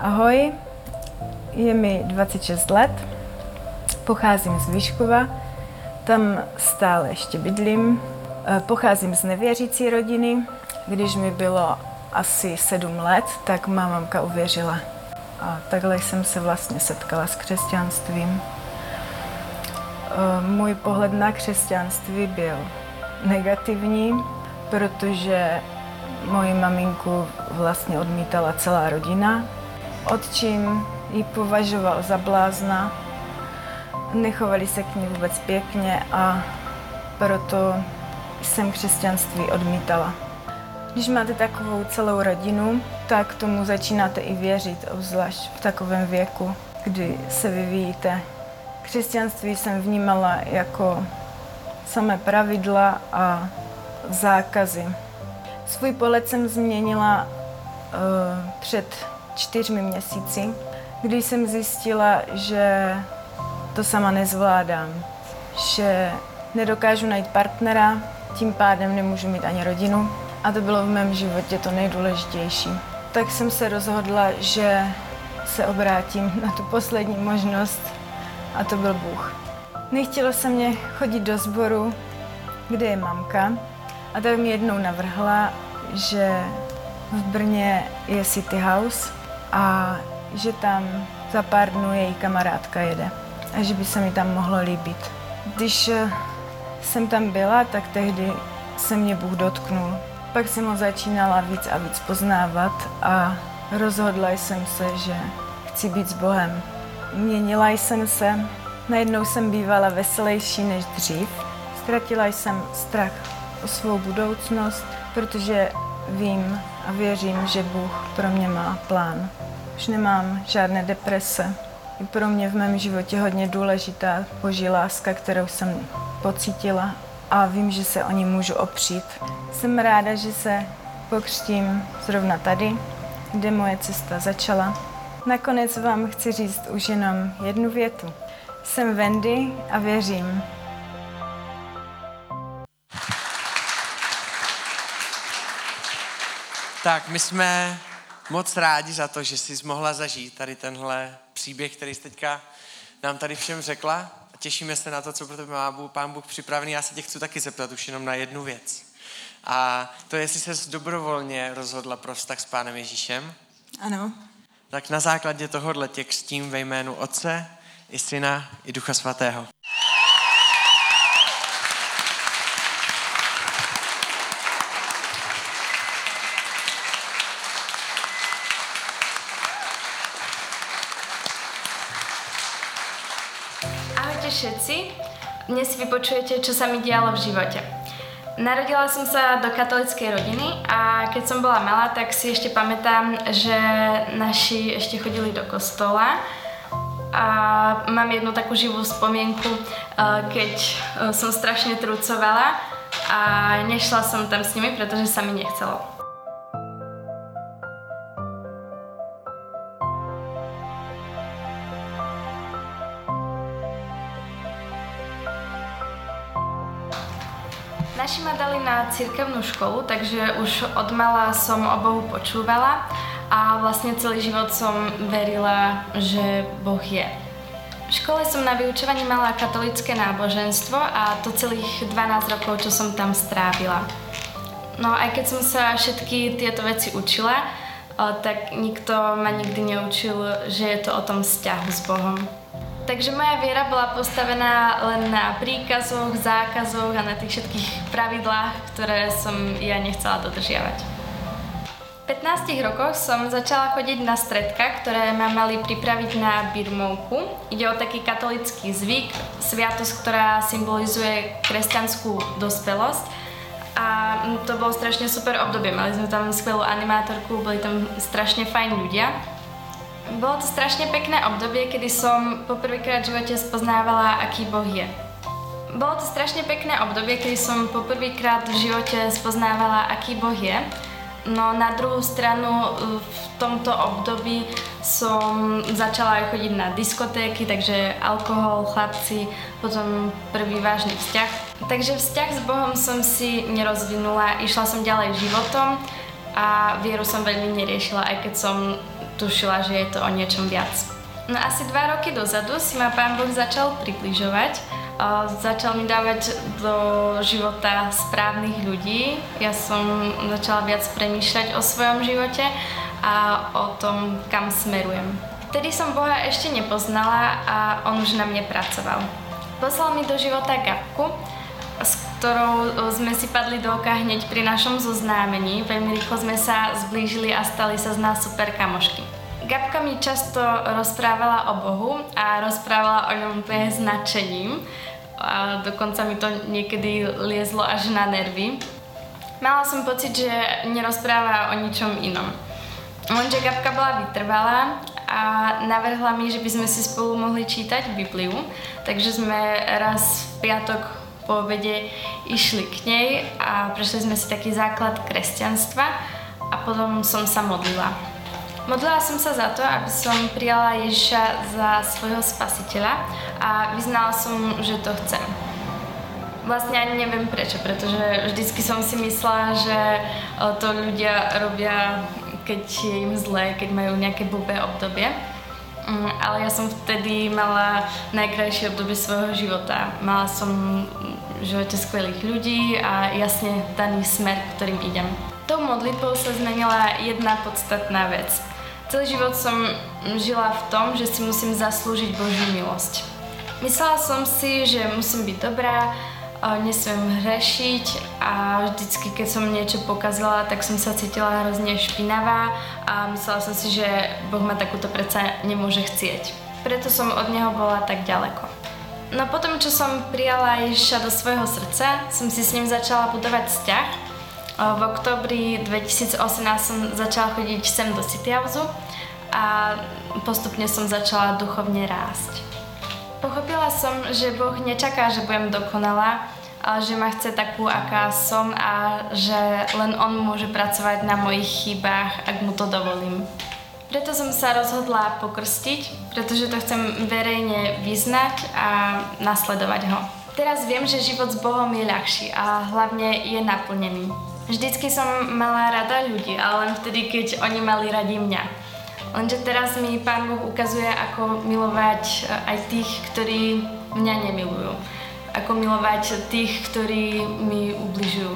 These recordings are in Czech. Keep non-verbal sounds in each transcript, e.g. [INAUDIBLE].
Ahoj, je mi 26 let, pocházím z Výškova, tam stále ještě bydlím. Eh, pocházím z nevěřící rodiny. Když mi bylo asi 7 let, tak mamka uvěřila. A takhle jsem se vlastně setkala s křesťanstvím. Eh, můj pohled na křesťanství byl negativní, protože moji maminku vlastně odmítala celá rodina. Otčím ji považoval za blázna, nechovali se k ní vůbec pěkně a proto jsem křesťanství odmítala. Když máte takovou celou rodinu, tak tomu začínáte i věřit, obzvlášť v takovém věku, kdy se vyvíjíte. Křesťanství jsem vnímala jako samé pravidla a zákazy. Svůj pohled jsem změnila uh, před čtyřmi měsíci, kdy jsem zjistila, že to sama nezvládám, že nedokážu najít partnera, tím pádem nemůžu mít ani rodinu a to bylo v mém životě to nejdůležitější. Tak jsem se rozhodla, že se obrátím na tu poslední možnost a to byl Bůh. Nechtělo se mě chodit do sboru, kde je mamka a tak mi jednou navrhla, že v Brně je City House a že tam za pár dnů její kamarádka jede a že by se mi tam mohlo líbit. Když eh, jsem tam byla, tak tehdy se mě Bůh dotknul. Pak jsem ho začínala víc a víc poznávat a rozhodla jsem se, že chci být s Bohem. Měnila jsem se, najednou jsem bývala veselější než dřív. Ztratila jsem strach o svou budoucnost, protože vím a věřím, že Bůh pro mě má plán. Už nemám žádné deprese. Je pro mě v mém životě hodně důležitá boží láska, kterou jsem pocítila a vím, že se o ní můžu opřít. Jsem ráda, že se pokřtím zrovna tady, kde moje cesta začala. Nakonec vám chci říct už jenom jednu větu. Jsem Wendy a věřím, Tak my jsme moc rádi za to, že jsi mohla zažít tady tenhle příběh, který jsi teďka nám tady všem řekla. A těšíme se na to, co pro tebe má Pán Bůh připravený. Já se tě chci taky zeptat už jenom na jednu věc. A to je, jestli se dobrovolně rozhodla pro vztah s Pánem Ježíšem. Ano. Tak na základě tohohle tě křtím ve jménu Otce i Syna i Ducha Svatého. Dnes vypočujete, čo sa mi dialo v živote. Narodila som sa do katolickej rodiny a keď som bola malá, tak si ešte pamätám, že naši ešte chodili do kostola a mám jednu takú živú spomienku, eh, keď eh, som strašne trucovala a nešla som tam s nimi, pretože sa mi nechcelo. Naši ma dali na církevnú školu, takže už od mala som o Bohu počúvala a vlastne celý život som verila, že Boh je. V škole som na vyučovaní mala katolické náboženstvo a to celých 12 rokov, čo som tam strávila. No aj keď som sa všetky tieto veci učila, tak nikto ma nikdy neučil, že je to o tom vzťahu s Bohom. Takže moja viera bola postavená len na príkazoch, zákazoch a na tých všetkých pravidlách, ktoré som ja nechcela dodržiavať. V 15 rokoch som začala chodiť na stredka, ktoré ma mali pripraviť na birmovku. Ide o taký katolický zvyk, sviatosť, ktorá symbolizuje kresťanskú dospelosť. A to bolo strašne super obdobie. Mali sme tam skvelú animátorku, boli tam strašne fajn ľudia. Bolo to strašne pekné obdobie, kedy som poprvýkrát v živote spoznávala, aký Boh je. Bolo to strašne pekné obdobie, kedy som poprvýkrát v živote spoznávala, aký Boh je. No na druhú stranu v tomto období som začala aj chodiť na diskotéky, takže alkohol, chlapci, potom prvý vážny vzťah. Takže vzťah s Bohom som si nerozvinula, išla som ďalej životom a vieru som veľmi neriešila, aj keď som tušila, že je to o niečom viac. No asi dva roky dozadu si ma pán Boh začal približovať. Začal mi dávať do života správnych ľudí. Ja som začala viac premýšľať o svojom živote a o tom, kam smerujem. Vtedy som Boha ešte nepoznala a on už na mne pracoval. Poslal mi do života Gabku, s ktorou sme si padli do oka hneď pri našom zoznámení. Veľmi rýchlo sme sa zblížili a stali sa z nás super kamošky. Gabka mi často rozprávala o Bohu a rozprávala o ňom úplne s nadšením. A dokonca mi to niekedy liezlo až na nervy. Mala som pocit, že nerozpráva o ničom inom. Lenže Gabka bola vytrvalá a navrhla mi, že by sme si spolu mohli čítať Bibliu. Takže sme raz v piatok po obede išli k nej a prešli sme si taký základ kresťanstva a potom som sa modlila. Modlila som sa za to, aby som prijala Ježiša za svojho spasiteľa a vyznala som, že to chcem. Vlastne ani neviem prečo, pretože vždycky som si myslela, že to ľudia robia, keď je im zlé, keď majú nejaké blbé obdobie. Mm, ale ja som vtedy mala najkrajšie obdobie svojho života. Mala som v živote skvelých ľudí a jasne daný smer, ktorým idem. Tou modlitbou sa zmenila jedna podstatná vec. Celý život som žila v tom, že si musím zaslúžiť Božiu milosť. Myslela som si, že musím byť dobrá, nesmiem hrešiť a vždycky, keď som niečo pokazila, tak som sa cítila hrozne špinavá a myslela som si, že Boh ma takúto predsa nemôže chcieť. Preto som od Neho bola tak ďaleko. No potom, čo som prijala Ježiša do svojho srdca, som si s ním začala budovať vzťah v oktobri 2018 som začala chodiť sem do City a postupne som začala duchovne rásť. Pochopila som, že Boh nečaká, že budem dokonalá, ale že ma chce takú, aká som a že len On môže pracovať na mojich chybách, ak mu to dovolím. Preto som sa rozhodla pokrstiť, pretože to chcem verejne vyznať a nasledovať ho. Teraz viem, že život s Bohom je ľahší a hlavne je naplnený. Vždycky som mala rada ľudí, ale len vtedy, keď oni mali radi mňa. Lenže teraz mi Pán Boh ukazuje, ako milovať e, aj tých, ktorí mňa nemilujú. Ako milovať tých, ktorí mi ubližujú.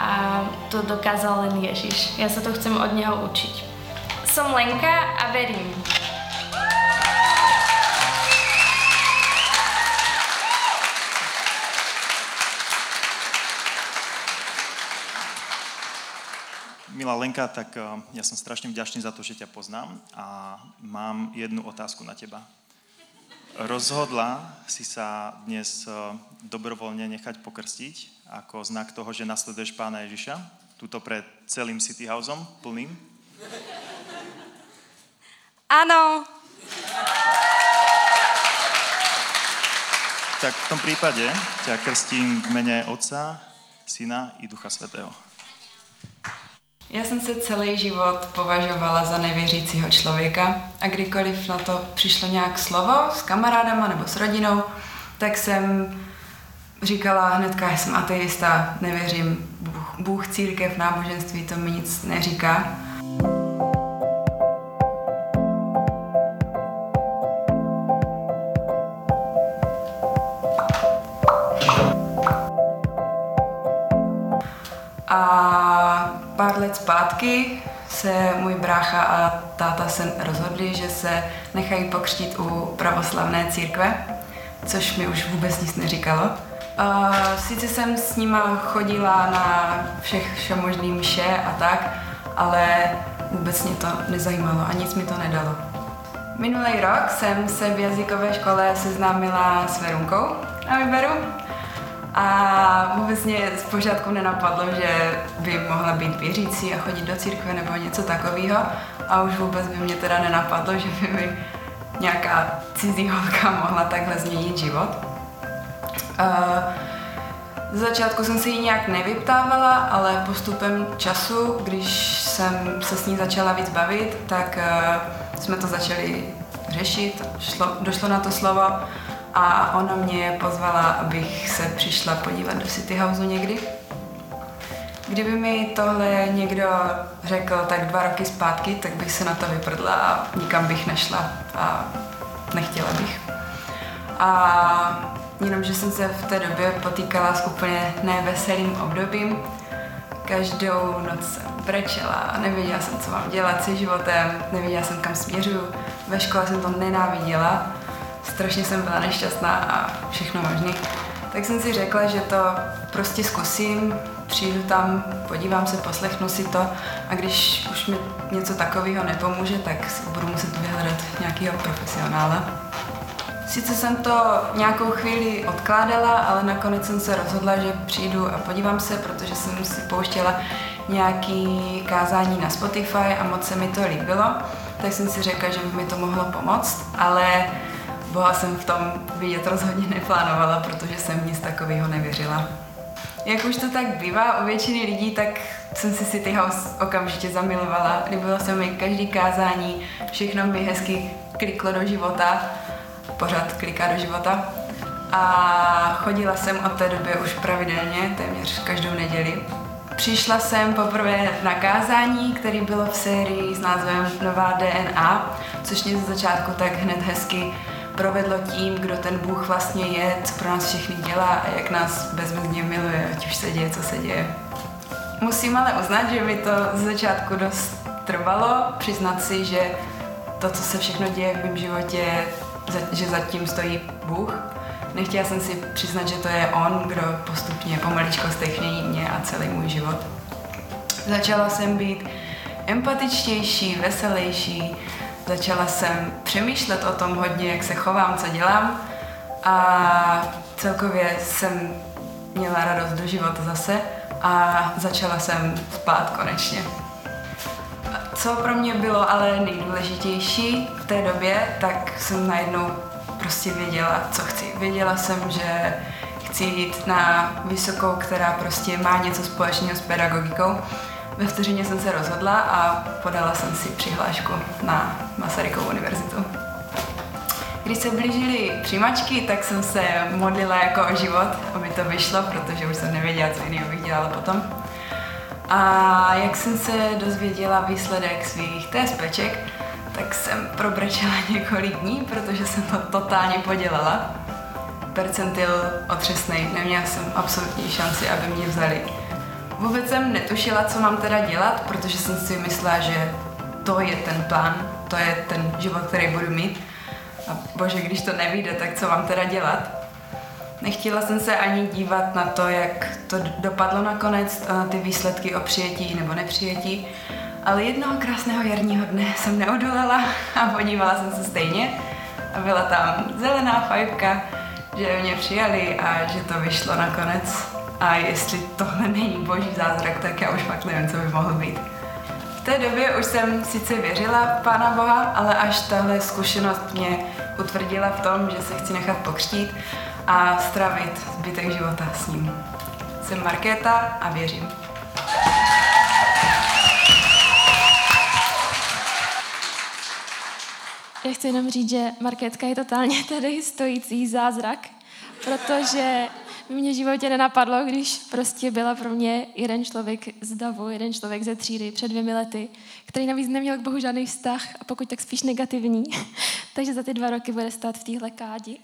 A to dokázal len Ježiš. Ja sa to chcem od Neho učiť. Som Lenka a verím. Milá Lenka, tak eh, ja som strašne vďačný za to, že ťa poznám a mám jednu otázku na teba. Rozhodla si sa dnes eh, dobrovoľne nechať pokrstiť ako znak toho, že nasleduješ pána Ježiša, tuto pred celým City Houseom plným? Áno. Tak v tom prípade ťa krstím v mene Otca, Syna i Ducha Svetého. Já jsem se celý život považovala za nevěřícího člověka a kdykoliv na to přišlo nějak slovo s kamarádama nebo s rodinou, tak jsem říkala hnedka, že jsem ateista, nevěřím, Bůh, Bůh církev, náboženství, to mi nic neříká. Zpátky se můj brácha a táta se rozhodli, že se nechají pokřtít u pravoslavné církve, což mi už vůbec nic neříkalo. Uh, sice jsem s nima chodila na všech všemožný mše a tak, ale vůbec mě to nezajímalo a nic mi to nedalo. Minulý rok jsem se v jazykové škole seznámila s Verunkou na výberu a vůbec mě z pořádku nenapadlo, že by mohla být věřící a chodit do církve nebo něco takového. A už vůbec by mě teda nenapadlo, že by mi nějaká cizí holka mohla takhle změnit život. Uh, z začátku jsem si ji nějak nevyptávala, ale postupem času, když jsem se s ní začala víc bavit, tak uh, jsme to začali řešit, šlo, došlo na to slovo a ona mě pozvala, abych se přišla podívat do City Houseu někdy. Kdyby mi tohle někdo řekl tak dva roky zpátky, tak bych se na to vyprdla a nikam bych nešla a nechtěla bych. A jenom, že jsem se v té době potýkala s úplně neveselým obdobím. Každou noc jsem brečela, nevěděla jsem, co mám dělat se životem, nevěděla jsem, kam směřuju. Ve škole jsem to nenáviděla, strašně jsem byla nešťastná a všechno možné. Tak jsem si řekla, že to prostě zkusím, přijdu tam, podívám se, poslechnu si to a když už mi něco takového nepomůže, tak si budu muset vyhledat nějakého profesionála. Sice jsem to nějakou chvíli odkládala, ale nakonec jsem se rozhodla, že přijdu a podívám se, protože jsem si pouštěla nějaký kázání na Spotify a moc se mi to líbilo, tak jsem si řekla, že by mi to mohlo pomoct, ale Boha jsem v tom vidět rozhodně neplánovala, protože jsem nic takového nevěřila. Jak už to tak bývá u většiny lidí, tak jsem si City House okamžitě zamilovala. Líbilo se mi každý kázání, všechno mi hezky kliklo do života, pořád kliká do života. A chodila jsem od té doby už pravidelně, téměř každou neděli. Přišla jsem poprvé na kázání, který bylo v sérii s názvem Nová DNA, což mě ze začátku tak hned hezky provedlo tím, kdo ten Bůh vlastně je, co pro nás všechny dělá a jak nás bezmezně miluje, ať už se děje, co se děje. Musím ale uznat, že mi to z začátku dost trvalo, přiznat si, že to, co se všechno děje v mém životě, že zatím stojí Bůh. Nechtěla jsem si přiznat, že to je On, kdo postupně pomaličko stechnění mě a celý můj život. Začala jsem být empatičtější, veselější, Začala jsem přemýšlet o tom hodně, jak se chovám, co dělám a celkově jsem měla radost do života zase a začala jsem spát konečně. Co pro mě bylo ale nejdůležitější v té době, tak jsem najednou prostě věděla, co chci. Věděla jsem, že chci jít na vysokou, která prostě má něco společného s pedagogikou ve vteřině jsem se rozhodla a podala jsem si přihlášku na Masarykovu univerzitu. Když se blížily přijímačky, tak jsem se modlila jako o život, aby to vyšlo, protože už jsem nevěděla, co jiného bych dělala potom. A jak jsem se dozvěděla výsledek svých TSPček, tak jsem probrečela [LAUGHS] několik dní, protože jsem to totálně podělala. Percentil otřesnej, neměla jsem absolutní šanci, aby mě vzali. Vůbec jsem netušila, co mám teda dělat, protože jsem si myslela, že to je ten plán, to je ten život, který budu mít. A bože, když to nevíde, tak co mám teda dělat? Nechtěla jsem se ani dívat na to, jak to dopadlo nakonec, na ty výsledky o přijetí nebo nepřijetí. Ale jednoho krásného jarního dne jsem neodolala a podívala jsem se stejně. A byla tam zelená fajfka, že mě přijali a že to vyšlo nakonec. A jestli tohle není boží zázrak, tak já už fakt nevím, co by mohlo být. V té době už jsem sice věřila v Pána Boha, ale až tahle zkušenost mě utvrdila v tom, že se chci nechat pokřtít a stravit zbytek života s ním. Jsem Markéta a věřím. Já chci jenom říct, že Markétka je totálně tady stojící zázrak, protože mě v životě nenapadlo, když prostě byla pro mě jeden člověk z davu, jeden člověk ze třídy před dvěmi lety, který navíc neměl k Bohu žádný vztah a pokud tak spíš negativní. [LAUGHS] Takže za ty dva roky bude stát v téhle kádi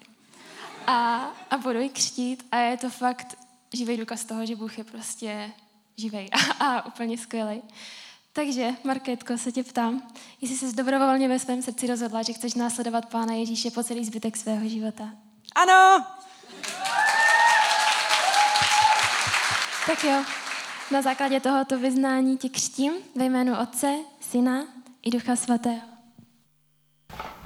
a, a budu ji křtít a je to fakt živý důkaz toho, že Bůh je prostě živý a, [LAUGHS] a úplně skvělý. Takže, Markétko, se tě ptám, jestli jsi dobrovolně ve svém srdci rozhodla, že chceš následovat Pána Ježíše po celý zbytek svého života. Ano! Tak jo, na základě tohoto vyznání tě křtím ve jménu Otce, Syna i Ducha Svatého.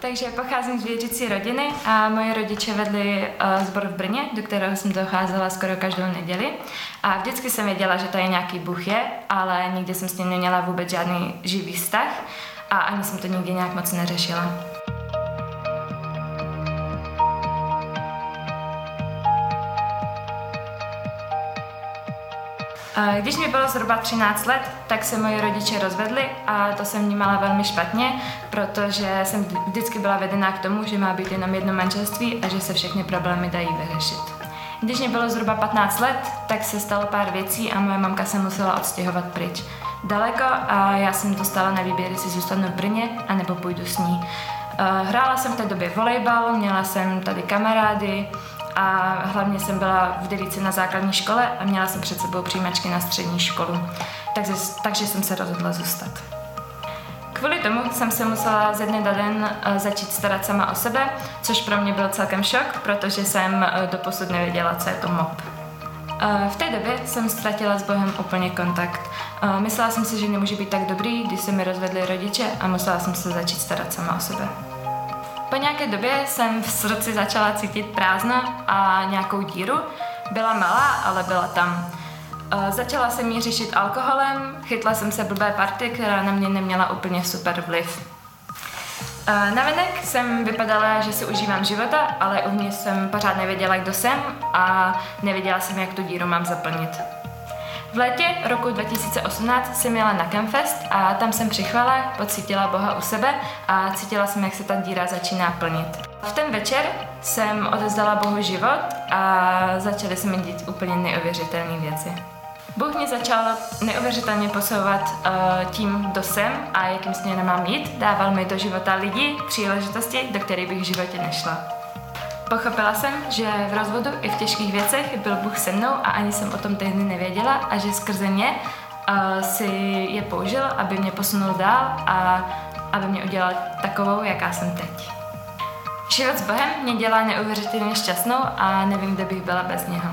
Takže pocházím z věřící rodiny a moje rodiče vedli uh, zbor v Brně, do kterého jsem docházela skoro každou neděli. A vždycky jsem věděla, že to je nějaký Bůh je, ale nikdy jsem s ním neměla vůbec žádný živý vztah a ani jsem to nikdy nějak moc neřešila. Když mi bylo zhruba 13 let, tak se moji rodiče rozvedli a to jsem vnímala velmi špatně, protože jsem vždycky byla vedená k tomu, že má být jenom jedno manželství a že se všechny problémy dají vyřešit. Když mě bylo zhruba 15 let, tak se stalo pár věcí a moje mamka se musela odstěhovat pryč. Daleko a já jsem dostala na výběr, jestli zůstanu v Brně, anebo půjdu s ní. Eh, hrála jsem v té době volejbal, měla jsem tady kamarády a hlavně jsem byla v Delici na základní škole a měla jsem před sebou přijímačky na střední školu. Takže, takže jsem se rozhodla zůstat. Kvůli tomu jsem se musela ze dne na den eh, začít starat sama o sebe, což pro mě byl celkem šok, protože jsem eh, doposud nevěděla, co je to MOP. V té době jsem ztratila s Bohem úplně kontakt. Myslela jsem si, že nemůže být tak dobrý, když se mi rozvedli rodiče a musela jsem se začít starat sama o sebe. Po nějaké době jsem v srdci začala cítit prázdno a nějakou díru. Byla malá, ale byla tam. Začala jsem ji řešit alkoholem, chytla jsem se blbé party, která na mě neměla úplně super vliv. Navenek jsem vypadala, že si užívám života, ale uvnitř jsem pořád nevěděla, kdo jsem a nevěděla jsem, jak tu díru mám zaplnit. V létě roku 2018 jsem jela na Campfest a tam jsem přichvala, pocítila Boha u sebe a cítila jsem, jak se ta díra začíná plnit. V ten večer jsem odezdala Bohu život a začaly se mi dít úplně neuvěřitelné věci. Bůh mě začal neuvěřitelně posouvat uh, tím, kdo jsem a jakým směrem mám jít. Dával mi do života lidi, příležitosti, do kterých bych v životě nešla. Pochopila jsem, že v rozvodu i v těžkých věcech byl Bůh se mnou a ani jsem o tom tehdy nevěděla a že skrze mě uh, si je použil, aby mě posunul dál a aby mě udělal takovou, jaká jsem teď. Život s Bohem mě dělá neuvěřitelně šťastnou a nevím, kde bych byla bez něho.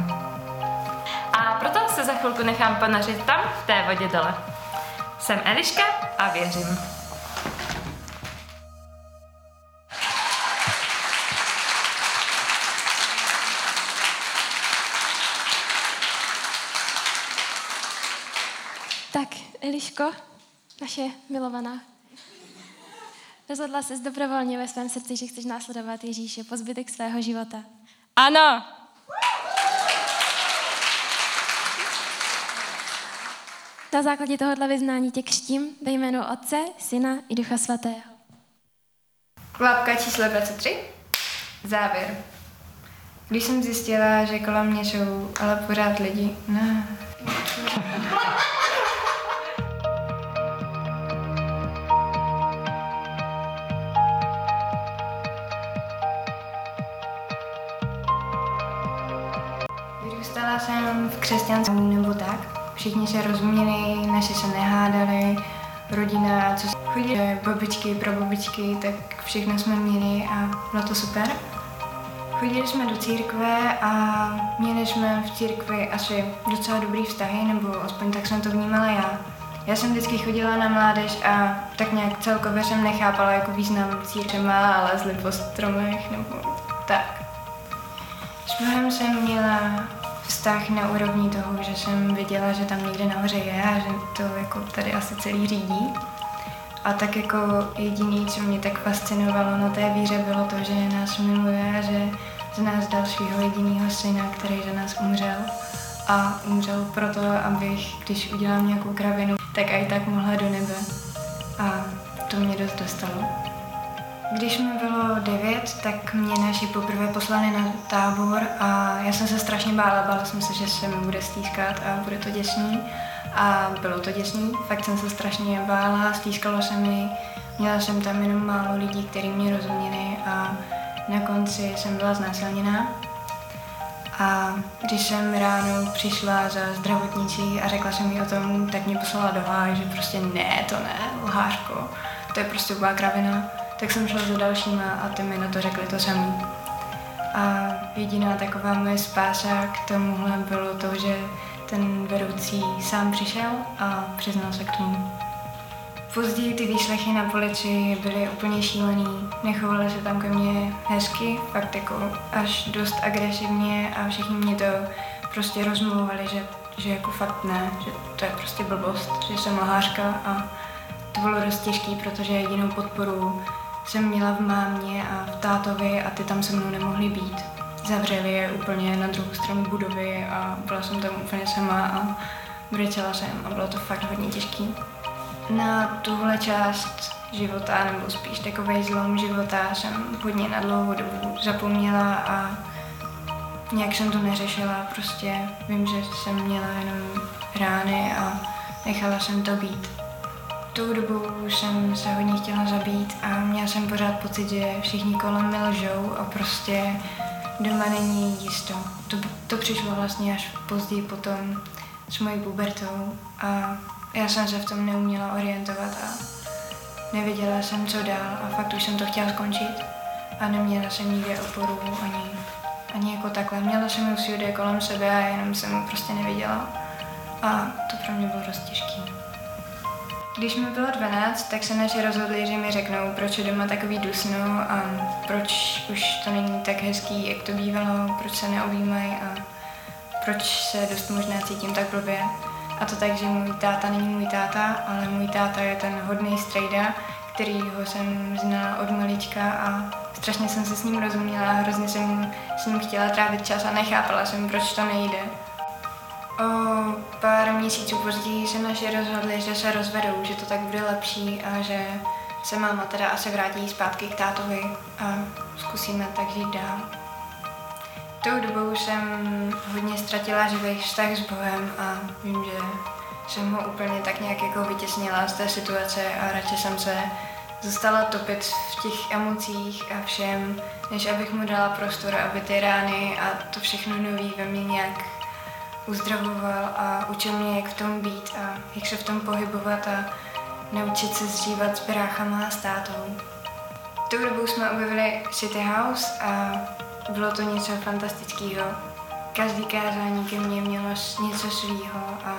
A proto se za chvilku nechám ponořit tam, v té vodě dole. Jsem Eliška a věřím. Eliško, naše milovaná, rozhodla se dobrovolně ve svém srdci, že chceš následovat Ježíše po zbytek svého života. Ano! Na základě tohohle vyznání tě křtím ve jménu Otce, Syna i Ducha Svatého. Klapka číslo 23. Závěr. Když jsem zjistila, že kolem mě jsou ale pořád lidi, ne. Křesťanském nebo tak. Všichni se rozuměli, naši se nehádali, rodina, co babičky pro babičky, tak všechno jsme měli a bylo to super. Chodili jsme do církve a měli jsme v církvi asi docela dobrý vztahy, nebo aspoň tak jsem to vnímala já. Já jsem vždycky chodila na mládež a tak nějak celkově jsem nechápala jako význam církve má, ale lezli po stromech nebo tak. S Bohem jsem měla vztah na úrovni toho, že jsem viděla, že tam někde nahoře je a že to jako tady asi celý řídí. A tak jako jediný, co mě tak fascinovalo na té víře, bylo to, že nás miluje a že z nás dal svého jediného syna, který za nás umřel. A umřel proto, abych, když udělám nějakou kravinu, tak i tak mohla do nebe. A to mě dost dostalo. Když mi bylo devět, tak mě naši poprvé poslali na tábor a já jsem se strašně bála, bála jsem se, že se mi bude stýskat a bude to děsný. A bylo to děsný, fakt jsem se strašně bála, stýskalo se mi, měla jsem tam jenom málo lidí, kteří mě rozuměli a na konci jsem byla znásilněná. A když jsem ráno přišla za zdravotnicí a řekla jsem jí o tom, tak mě poslala do háje, že prostě ne, to ne, lhářko, to je prostě úplná kravina tak jsem šla za dalšíma a ty mi na to řekli to samý. A jediná taková moje spása k tomuhle bylo to, že ten vedoucí sám přišel a přiznal se k tomu. Později ty výslechy na policii byly úplně šílený. Nechovali se tam ke mně hezky, fakt jako až dost agresivně a všichni mě to prostě rozmluvali, že, že jako fakt ne, že to je prostě blbost, že jsem lhářka a to bylo dost těžký, protože jedinou podporu jsem měla v mámě a v tátovi a ty tam se mnou nemohli být. Zavřeli je úplně na druhou stranu budovy a byla jsem tam úplně sama a brečela jsem a bylo to fakt hodně těžký. Na tuhle část života, nebo spíš takový zlom života, jsem hodně na dlouhou dobu zapomněla a nějak jsem to neřešila, prostě vím, že jsem měla jenom rány a nechala jsem to být. Tou dobou jsem se hodně chtěla zabít a měla jsem pořád pocit, že všichni kolem mi lžou a prostě doma není jisto. To, to přišlo vlastně až později potom s mojí pubertou a já jsem se v tom neuměla orientovat a nevěděla jsem, co dál a fakt už jsem to chtěla skončit a neměla jsem nikde oporu ani, ani jako takhle. Měla jsem ji všude kolem sebe a jenom jsem prostě nevěděla a to pro mě bylo dost těžké. Když mi bylo 12, tak se naši rozhodli, že mi řeknou, proč je doma takový dusno a proč už to není tak hezký, jak to bývalo, proč se neobjímají a proč se dost možná cítím tak blbě. A to tak, že můj táta není můj táta, ale můj táta je ten hodný strejda, kterýho jsem znala od malička a strašně jsem se s ním rozuměla hrozně jsem s ním chtěla trávit čas a nechápala jsem, proč to nejde. O pár měsíců později se naši rozhodli, že se rozvedou, že to tak bude lepší a že se máma teda asi vrátí zpátky k tátovi a zkusíme tak žít dál. Tou dobou jsem hodně ztratila živý vztah s Bohem a vím, že jsem ho úplně tak nějak jako vytěsnila z té situace a radši jsem se zůstala topit v těch emocích a všem, než abych mu dala prostor, aby ty rány a to všechno nový ve mně nějak uzdravoval a učil mě, jak v tom být a jak se v tom pohybovat a naučit se zřívat s bráchama a s tátou. Tou dobou jsme objevili City House a bylo to něco fantastického. Každý kázání ke mně mělo něco svýho a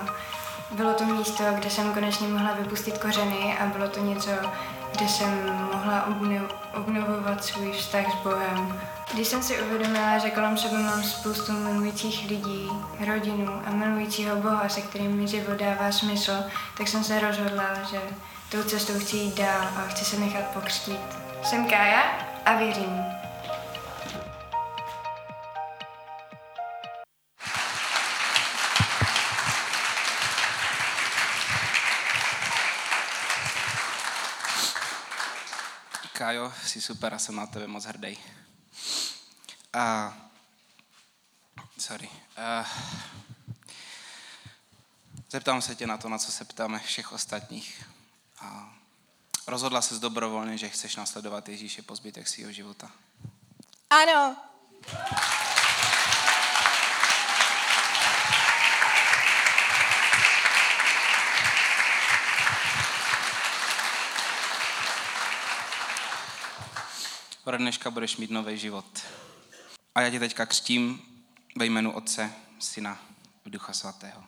bylo to místo, kde jsem konečně mohla vypustit kořeny a bylo to něco, kde jsem mohla obnovovat svůj vztah s Bohem. Když jsem si uvědomila, že kolem sebe mám spoustu milujících lidí, rodinu a milujícího Boha, se kterým mi život dává smysl, tak jsem se rozhodla, že tou cestou chci jít dál a chci se nechat pokřtít. Jsem Kája a věřím. Kájo, jsi super a jsem na tebe moc hrdý. A, sorry. A, zeptám se tě na to, na co se ptáme všech ostatních. A, rozhodla se dobrovolně, že chceš nasledovat Ježíše po zbytek svého života. Ano. Ode dneška budeš mít nový život. A já tě teďka křtím ve jménu Otce, Syna, Ducha Svatého.